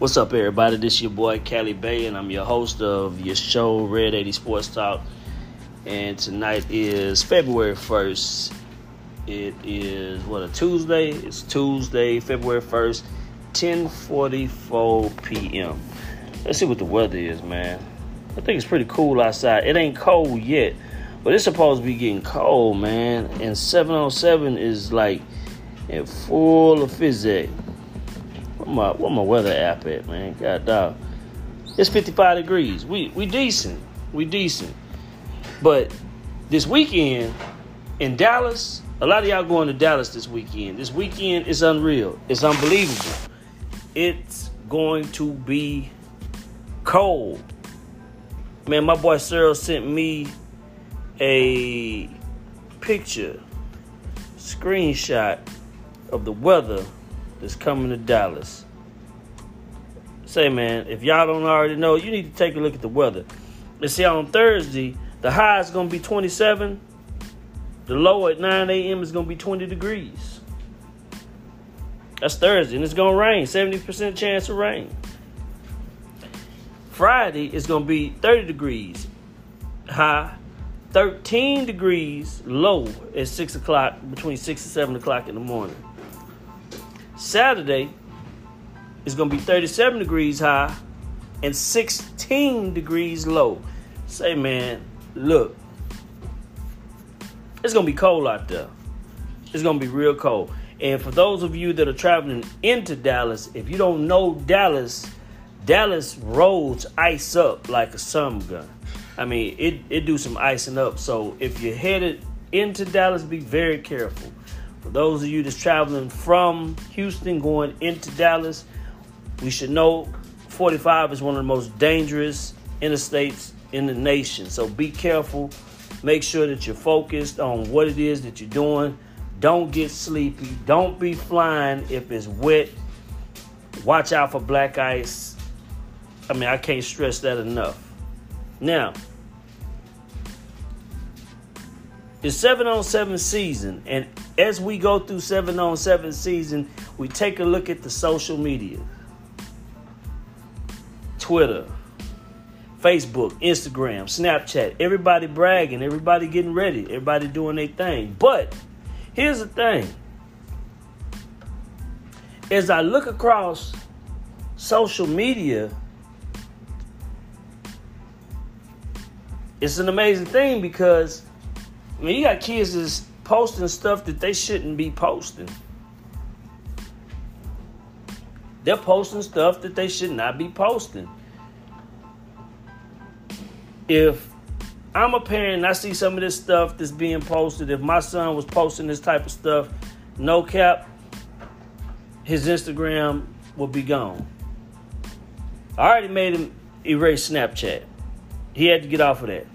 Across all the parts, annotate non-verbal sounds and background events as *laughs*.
What's up, everybody? This is your boy Cali Bay, and I'm your host of your show, Red 80 Sports Talk. And tonight is February 1st. It is what a Tuesday. It's Tuesday, February 1st, 10:44 p.m. Let's see what the weather is, man. I think it's pretty cool outside. It ain't cold yet, but it's supposed to be getting cold, man. And 707 is like in full of physics. My what my weather app at, man? God dog. It's 55 degrees. We we decent. We decent. But this weekend in Dallas, a lot of y'all going to Dallas this weekend. This weekend is unreal. It's unbelievable. It's going to be cold. Man, my boy Cyril sent me a picture, screenshot of the weather that's coming to Dallas. Say, man, if y'all don't already know, you need to take a look at the weather. Let's see, on Thursday, the high is going to be 27. The low at 9 a.m. is going to be 20 degrees. That's Thursday, and it's going to rain. 70% chance of rain. Friday is going to be 30 degrees high, 13 degrees low at 6 o'clock, between 6 and 7 o'clock in the morning. Saturday is going to be 37 degrees high and 16 degrees low. Say, man, look, it's going to be cold out there. It's going to be real cold. And for those of you that are traveling into Dallas, if you don't know Dallas, Dallas roads ice up like a summer gun. I mean, it, it do some icing up. So if you're headed into Dallas, be very careful. For those of you that's traveling from Houston going into Dallas, we should know 45 is one of the most dangerous interstates in the nation. So be careful. Make sure that you're focused on what it is that you're doing. Don't get sleepy. Don't be flying if it's wet. Watch out for black ice. I mean, I can't stress that enough. Now, it's seven on seven season, and as we go through seven on seven season, we take a look at the social media Twitter, Facebook, Instagram, Snapchat. Everybody bragging, everybody getting ready, everybody doing their thing. But here's the thing as I look across social media, it's an amazing thing because I mean, you got kids that's posting stuff that they shouldn't be posting. They're posting stuff that they should not be posting. If I'm a parent and I see some of this stuff that's being posted, if my son was posting this type of stuff, no cap, his Instagram would be gone. I already made him erase Snapchat. He had to get off of that.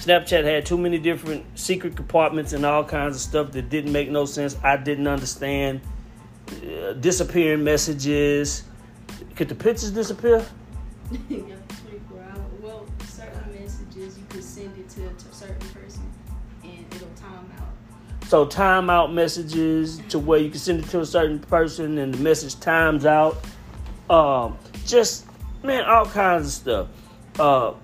Snapchat had too many different secret compartments and all kinds of stuff that didn't make no sense. I didn't understand. Uh, disappearing messages. Could the pictures disappear? *laughs* well, certain messages you could send it to a certain person and it'll time out. So timeout messages to where you can send it to a certain person and the message times out. Um, just man, all kinds of stuff. Uh,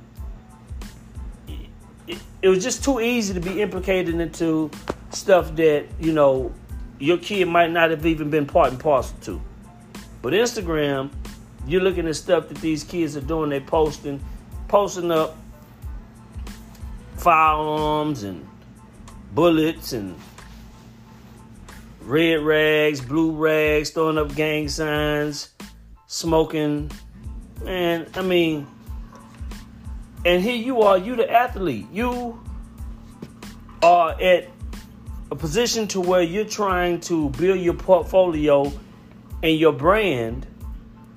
it, was just too easy to be implicated into stuff that you know your kid might not have even been part and parcel to. But Instagram, you're looking at stuff that these kids are doing. They posting, posting up firearms and bullets and red rags, blue rags, throwing up gang signs, smoking. Man, I mean, and here you are, you the athlete. You are at a position to where you're trying to build your portfolio and your brand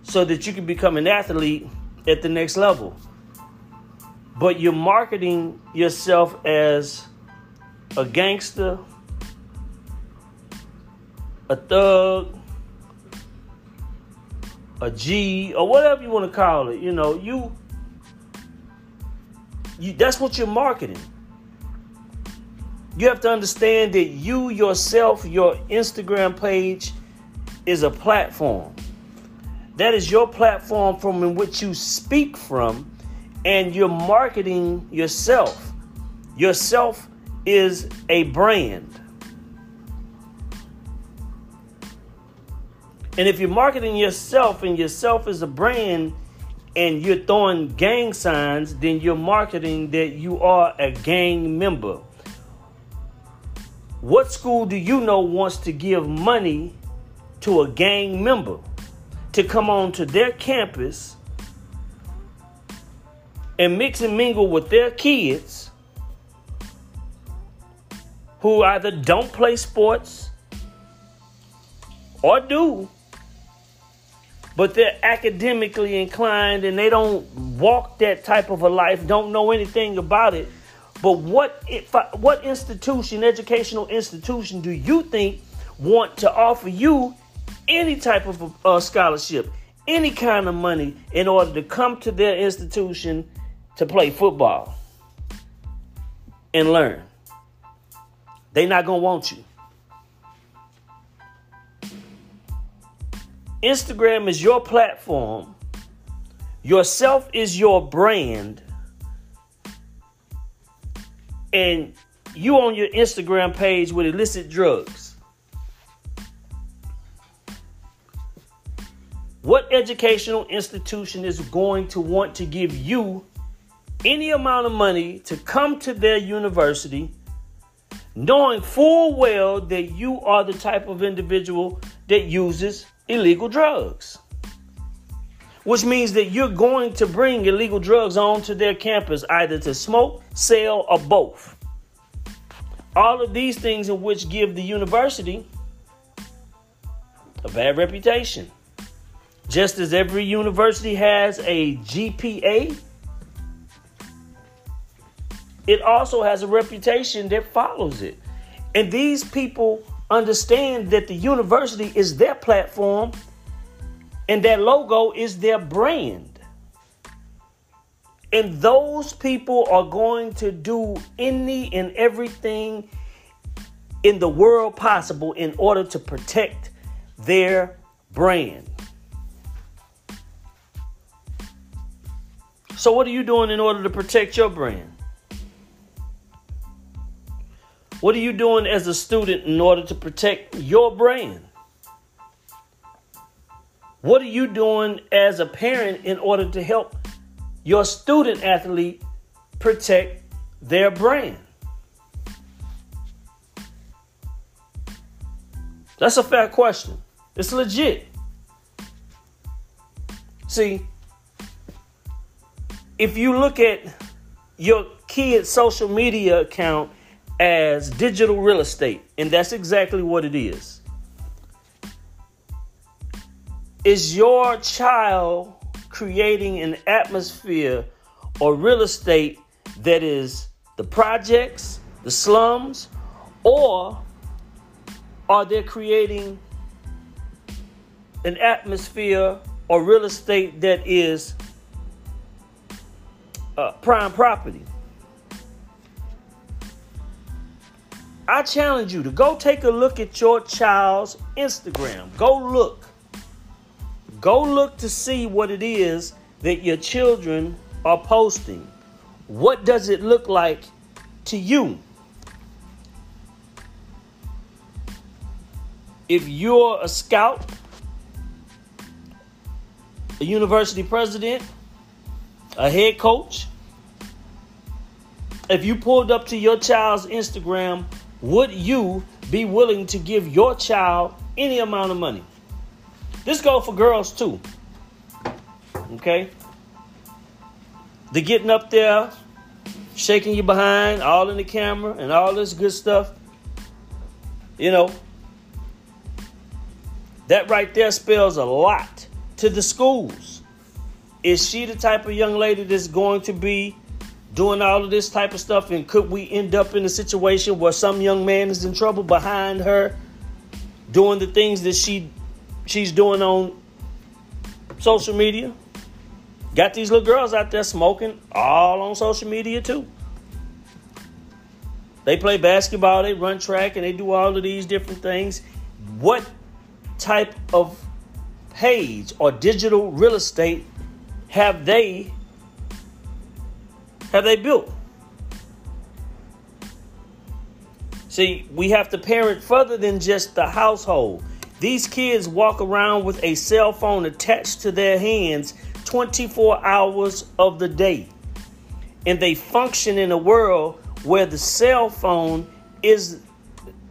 so that you can become an athlete at the next level. But you're marketing yourself as a gangster, a thug, a G, or whatever you want to call it. You know, you you that's what you're marketing. You have to understand that you yourself, your Instagram page is a platform. That is your platform from in which you speak from, and you're marketing yourself. Yourself is a brand. And if you're marketing yourself and yourself is a brand and you're throwing gang signs, then you're marketing that you are a gang member. What school do you know wants to give money to a gang member to come on to their campus and mix and mingle with their kids who either don't play sports or do, but they're academically inclined and they don't walk that type of a life, don't know anything about it. But what if, what institution, educational institution, do you think want to offer you any type of uh, scholarship, any kind of money in order to come to their institution to play football and learn? They're not gonna want you. Instagram is your platform. Yourself is your brand. And you on your Instagram page with illicit drugs. What educational institution is going to want to give you any amount of money to come to their university, knowing full well that you are the type of individual that uses illegal drugs. Which means that you're going to bring illegal drugs onto their campus either to smoke, sell, or both. All of these things in which give the university a bad reputation. Just as every university has a GPA, it also has a reputation that follows it. And these people understand that the university is their platform and their logo is their brand. And those people are going to do any and everything in the world possible in order to protect their brand. So, what are you doing in order to protect your brand? What are you doing as a student in order to protect your brand? What are you doing as a parent in order to help your student athlete protect their brand? That's a fair question. It's legit. See, if you look at your kid's social media account as digital real estate, and that's exactly what it is. Is your child creating an atmosphere or real estate that is the projects, the slums, or are they creating an atmosphere or real estate that is uh, prime property? I challenge you to go take a look at your child's Instagram. Go look. Go look to see what it is that your children are posting. What does it look like to you? If you're a scout, a university president, a head coach, if you pulled up to your child's Instagram would you be willing to give your child any amount of money? This goes for girls too. Okay? The getting up there, shaking you behind, all in the camera, and all this good stuff. You know, that right there spells a lot to the schools. Is she the type of young lady that's going to be doing all of this type of stuff? And could we end up in a situation where some young man is in trouble behind her doing the things that she she's doing on social media? Got these little girls out there smoking all on social media too. They play basketball, they run track, and they do all of these different things. What type of page or digital real estate have they have they built? See, we have to parent further than just the household. These kids walk around with a cell phone attached to their hands 24 hours of the day. And they function in a world where the cell phone is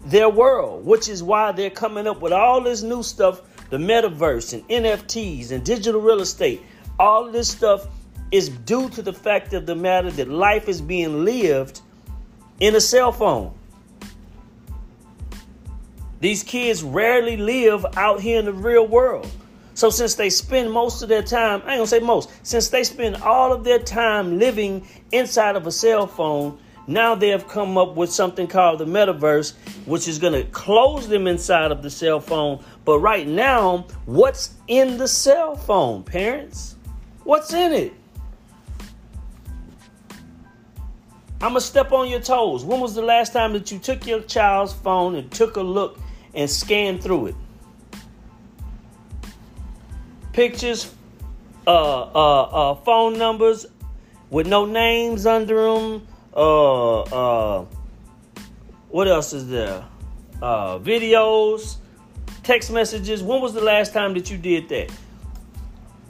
their world, which is why they're coming up with all this new stuff the metaverse and NFTs and digital real estate. All this stuff is due to the fact of the matter that life is being lived in a cell phone. These kids rarely live out here in the real world. So since they spend most of their time, I ain't gonna say most, since they spend all of their time living inside of a cell phone, now they have come up with something called the metaverse, which is gonna close them inside of the cell phone. But right now, what's in the cell phone, parents? What's in it? I'm gonna step on your toes. When was the last time that you took your child's phone and took a look and scanned through it? Pictures, uh, uh, uh, phone numbers with no names under them. Uh, uh, what else is there? Uh, videos, text messages. When was the last time that you did that?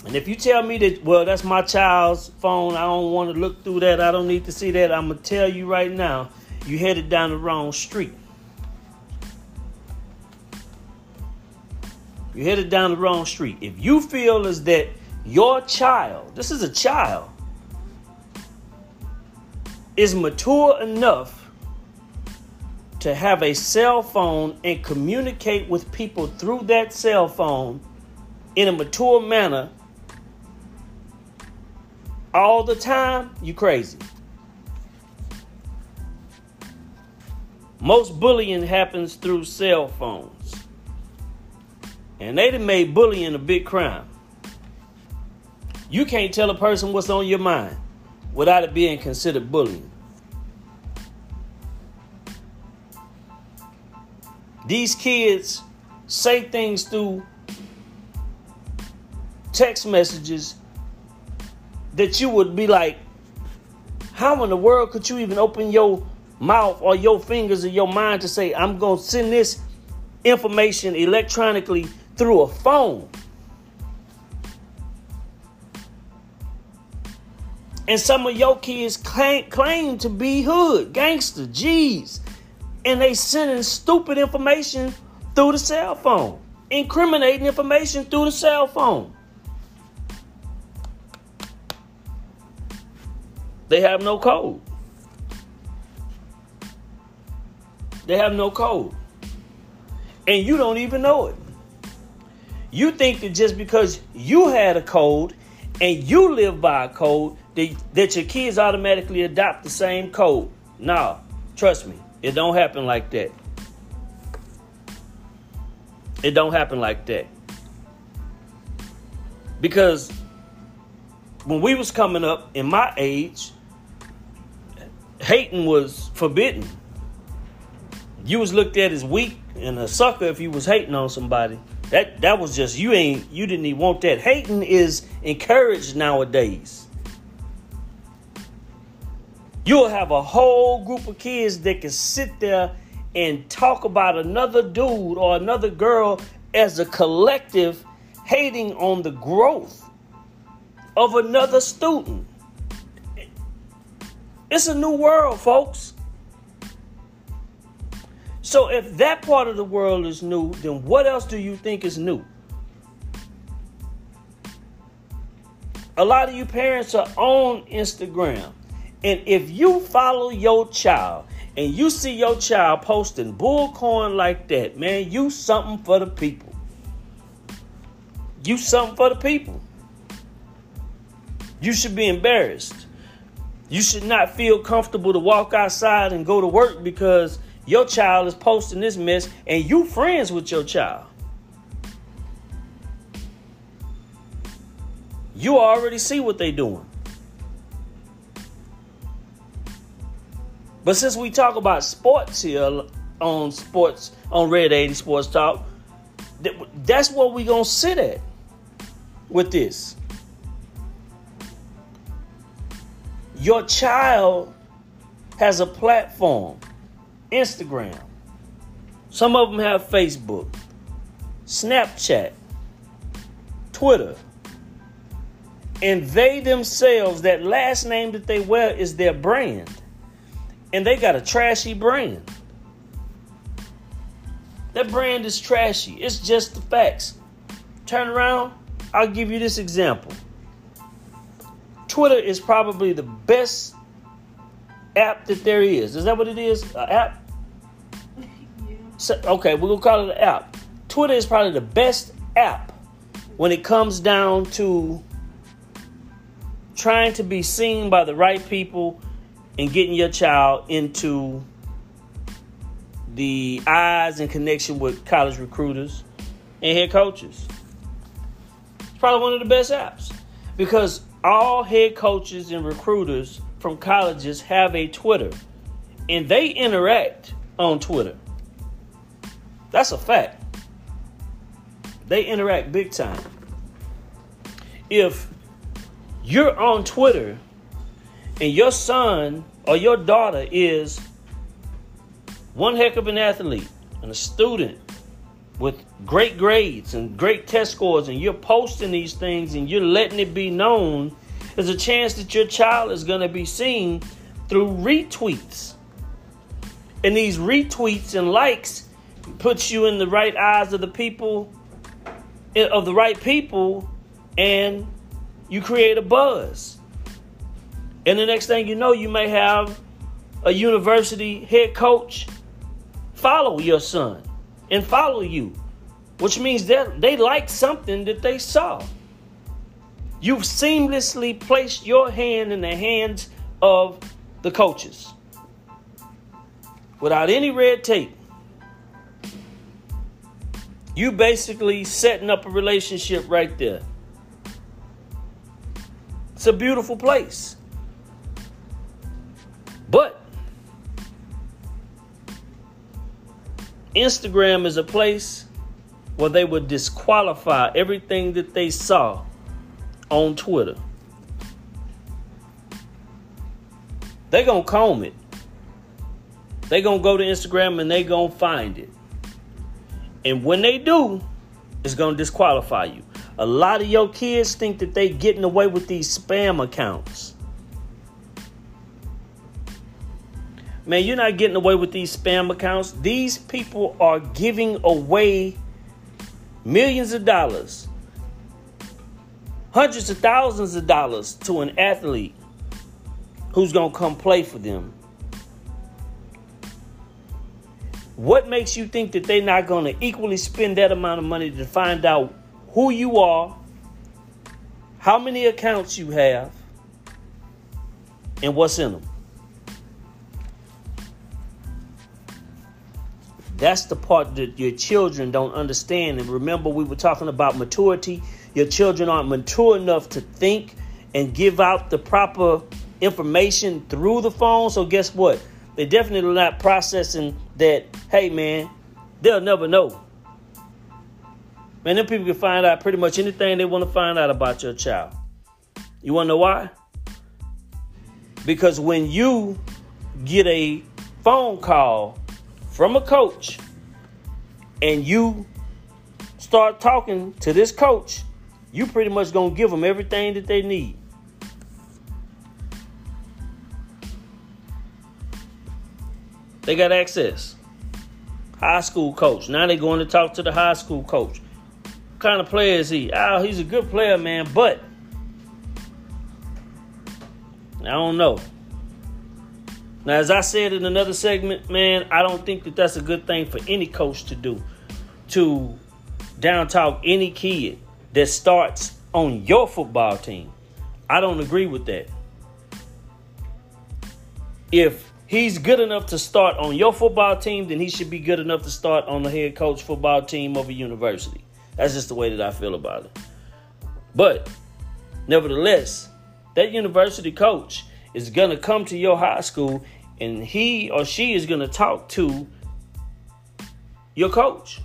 And if you tell me that, well, that's my child's phone, I don't want to look through that, I don't need to see that, I'm going to tell you right now, you headed down the wrong street. You headed down the wrong street. If you feel as that your child, this is a child, is mature enough to have a cell phone and communicate with people through that cell phone in a mature manner all the time, you crazy. Most bullying happens through cell phones. And they done made bullying a big crime. You can't tell a person what's on your mind without it being considered bullying. These kids say things through text messages that you would be like, how in the world could you even open your mouth or your fingers or your mind to say, I'm going to send this information electronically through a phone? And some of your kids claim, claim to be hood, gangster, G's. And they sending stupid information through the cell phone. Incriminating information through the cell phone. They have no code. They have no code. And you don't even know it. You think that just because you had a code and you live by a code, that, that your kids automatically adopt the same code. No, trust me, it don't happen like that. It don't happen like that. Because when we was coming up in my age, hating was forbidden. You was looked at as weak and a sucker if you was hating on somebody. That that was just you ain't you didn't even want that. Hating is encouraged nowadays. You'll have a whole group of kids that can sit there and talk about another dude or another girl as a collective hating on the growth of another student. It's a new world, folks. So if that part of the world is new, then what else do you think is new? A lot of you parents are on Instagram. And if you follow your child and you see your child posting bullcorn like that, man, you something for the people. You something for the people. You should be embarrassed. You should not feel comfortable to walk outside and go to work because your child is posting this mess and you friends with your child. You already see what they doing. But since we talk about sports here on sports on Red 80 Sports Talk, that's what we gonna sit at. with this. Your child has a platform, Instagram. Some of them have Facebook, Snapchat, Twitter. And they themselves, that last name that they wear is their brand. And they got a trashy brand. That brand is trashy. It's just the facts. Turn around, I'll give you this example. Twitter is probably the best app that there is. Is that what it is? An app? yeah. So, okay, we're gonna call it an app. Twitter is probably the best app when it comes down to trying to be seen by the right people and getting your child into the eyes and connection with college recruiters and head coaches. It's probably one of the best apps because all head coaches and recruiters from colleges have a Twitter and they interact on Twitter. That's a fact. They interact big time. If you're on Twitter and your son or your daughter is one heck of an athlete and a student with great grades and great test scores, and you're posting these things and you're letting it be known, there's a chance that your child is going to be seen through retweets. And these retweets and likes puts you in the right eyes of the people eh, of the right people and you create a buzz. And the next thing you know, you may have a university head coach follow your son and follow you, which means that they like something that they saw. You've seamlessly placed your hand in the hands of the coaches without any red tape. You basically setting up a relationship right there. It's a beautiful place. But Instagram is a place where they would disqualify everything that they saw on Twitter. They gonna comb it. They gonna go to Instagram and they gonna find it. And when they do, it's gonna disqualify you. A lot of your kids think that they getting away with these spam accounts. Man, you're not getting away with these spam accounts. These people are giving away millions of dollars, hundreds of thousands of dollars to an athlete who's going to come play for them. What makes you think that they're not going to equally spend that amount of money to find out who you are, how many accounts you have, and what's in them? That's the part that your children don't understand. And remember, we were talking about maturity. Your children aren't mature enough to think and give out the proper information through the phone. So, guess what? They're definitely not processing that, hey, man, they'll never know. Man, them people can find out pretty much anything they want to find out about your child. You want to know why? Because when you get a phone call from a coach and you start talking to this coach, you pretty much gonna give them everything that they need. They got access. High school coach. Now they going to talk to the high school coach. What kind of player is he? Oh, he's a good player, man, but I don't know. Now, as I said in another segment, man, I don't think that that's a good thing for any coach to do. To down talk any kid that starts on your football team. I don't agree with that. If he's good enough to start on your football team, then he should be good enough to start on the head coach football team of a university. That's just the way that I feel about it. But nevertheless, that university coach is going to come to your high school and he or she is going to talk to your coach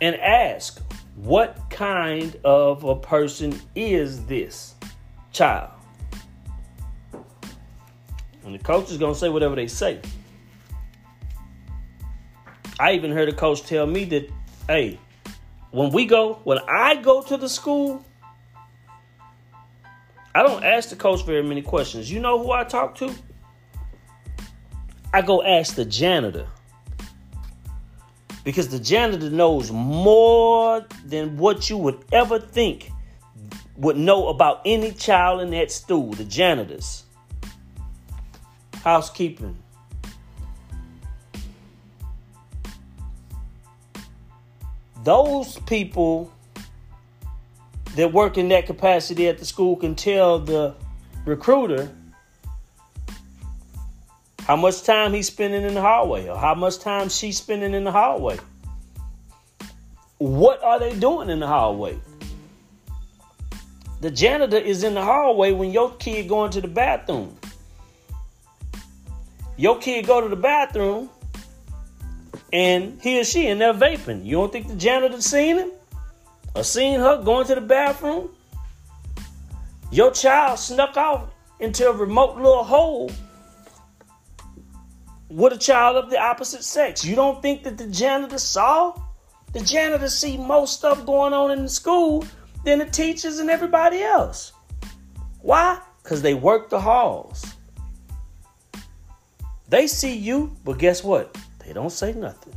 and ask, What kind of a person is this child? And the coach is going to say whatever they say. I even heard a coach tell me that, hey, when we go, when I go to the school, I don't ask the coach very many questions. You know who I talk to? I go ask the janitor. Because the janitor knows more than what you would ever think would know about any child in that stool. The janitors, housekeeping. Those people that work in that capacity at the school can tell the recruiter how much time he's spending in the hallway or how much time she's spending in the hallway. What are they doing in the hallway? The janitor is in the hallway when your kid going to the bathroom. Your kid go to the bathroom and he or she in there vaping. You don't think the janitor seen him? Or seen her going to the bathroom? Your child snuck off into a remote little hole with a child of the opposite sex. You don't think that the janitor saw? The janitor see more stuff going on in the school than the teachers and everybody else. Why? Because they work the halls. They see you, but guess what? They don't say nothing.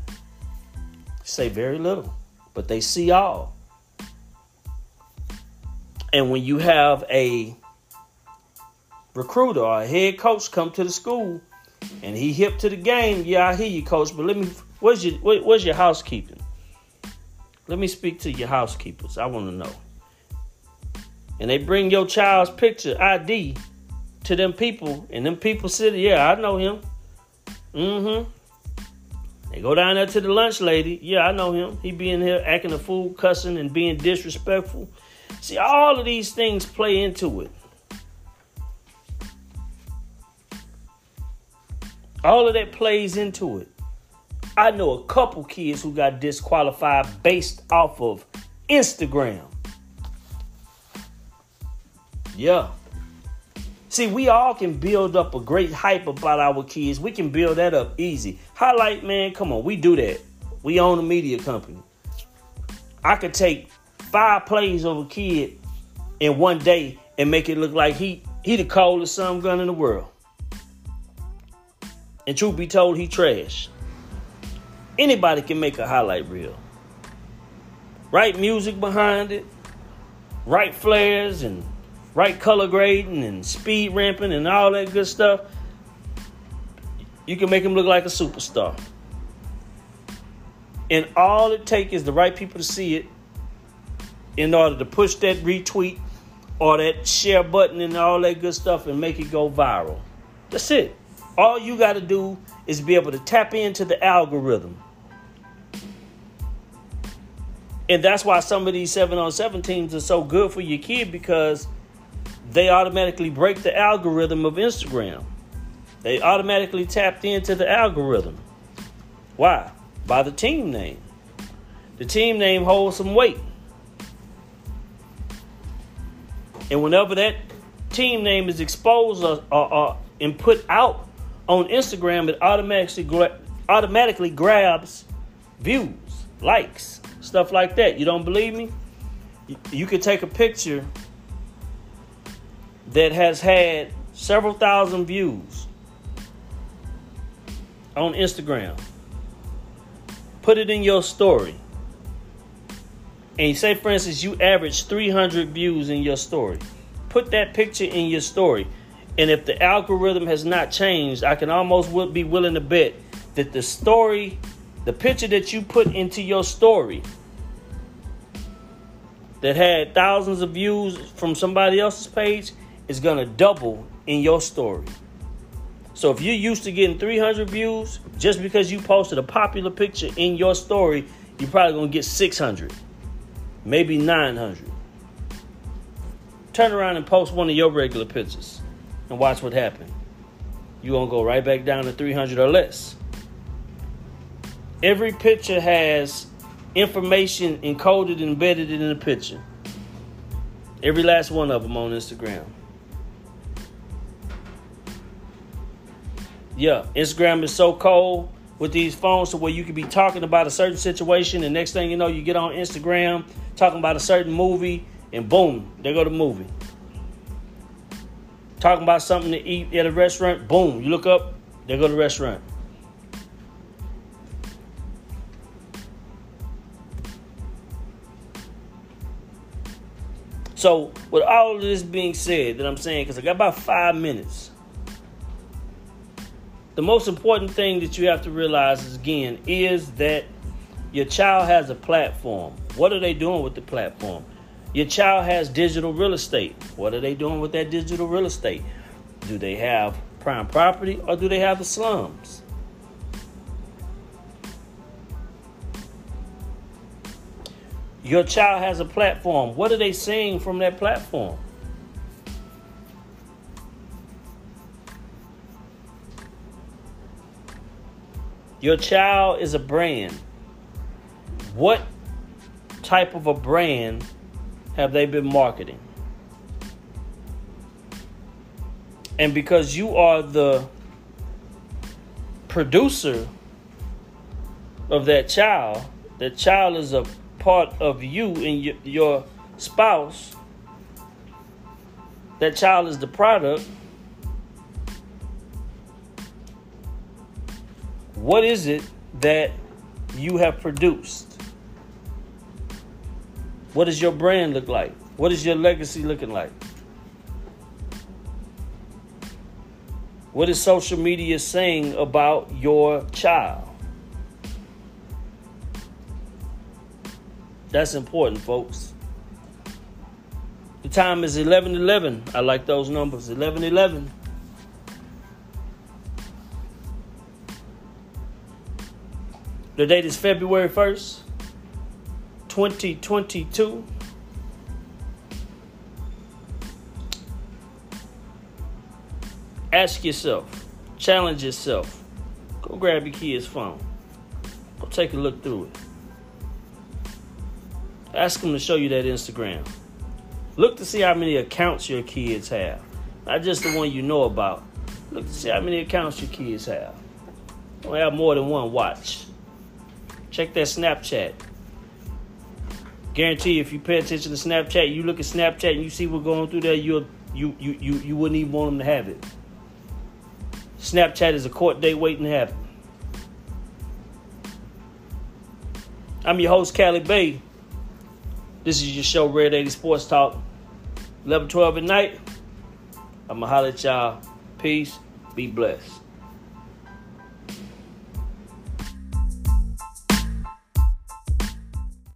Say very little, but they see all. And when you have a recruiter or a head coach come to the school and he hip to the game, yeah, I hear you, coach. But let me, where's your, where's your housekeeping? Let me speak to your housekeepers. I want to know. And they bring your child's picture ID to them people, and them people said, "Yeah, I know him." Mm-hmm. They go down there to the lunch lady. Yeah, I know him. He be in here acting a fool, cussing, and being disrespectful. See, all of these things play into it. All of that plays into it. I know a couple kids who got disqualified based off of Instagram. Yeah. See, we all can build up a great hype about our kids. We can build that up easy. Highlight, man, come on, we do that. We own a media company. I could take five plays of a kid in one day and make it look like he he the coldest some gun in the world. And truth be told, he trash. Anybody can make a highlight reel. Write music behind it, write flares and write color grading and speed ramping and all that good stuff. You can make him look like a superstar. And all it takes is the right people to see it in order to push that retweet or that share button and all that good stuff and make it go viral. That's it. All you got to do is be able to tap into the algorithm. And that's why some of these 7 on 7 teams are so good for your kid because they automatically break the algorithm of Instagram. They automatically tapped into the algorithm. Why? By the team name. The team name holds some weight. And whenever that team name is exposed or, or, or and put out on Instagram, it automatically gra- automatically grabs views, likes, stuff like that. You don't believe me? You, you could take a picture that has had several thousand views on Instagram. Put it in your story. And say, for instance, you average 300 views in your story. Put that picture in your story. And if the algorithm has not changed, I can almost be willing to bet that the story, the picture that you put into your story that had thousands of views from somebody else's page is going to double in your story. So if you're used to getting 300 views, just because you posted a popular picture in your story, you're probably going to get 600, maybe 900. Turn around and post one of your regular pictures and watch what happens. You're going to go right back down to 300 or less. Every picture has information encoded embedded in the picture. Every last one of them on Instagram. Yeah, Instagram is so cold with these phones to where you could be talking about a certain situation, and next thing you know, you get on Instagram talking about a certain movie, and boom, there go the movie. Talking about something to eat at a restaurant, boom, you look up, there go to the restaurant. So, with all of this being said, that I'm saying, because I got about five minutes, the most important thing that you have to realize is again is that your child has a platform. What are they doing with the platform? Your child has digital real estate. What are they doing with that digital real estate? Do they have prime property or do they have the slums? Your child has a platform. What are they saying from that platform? Your child is a brand. What type of a brand have they been marketing? And because you are the producer of that child, that child is a part of you and your, spouse, that child is the product. What is it that you have produced? What does your brand look like? What is your legacy looking like? What is social media saying about your child? That's important, folks. The time is 11 11. I like those numbers 11 11. The date is February 1st, 2022. Ask yourself, challenge yourself. Go grab your kid's phone. Go take a look through it. Ask them to show you that Instagram. Look to see how many accounts your kids have. Not just the one you know about. Look to see how many accounts your kids have. Don't have more than one. Watch. Check that Snapchat. Guarantee if you pay attention to Snapchat, you look at Snapchat and you see what's going through there, you you you you you wouldn't even want them to have it. Snapchat is a court date waiting to happen. I'm your host, Cali Bay. This is your show, Red 80 Sports Talk. 11 12 at night. I'ma holler at y'all. Peace. Be blessed.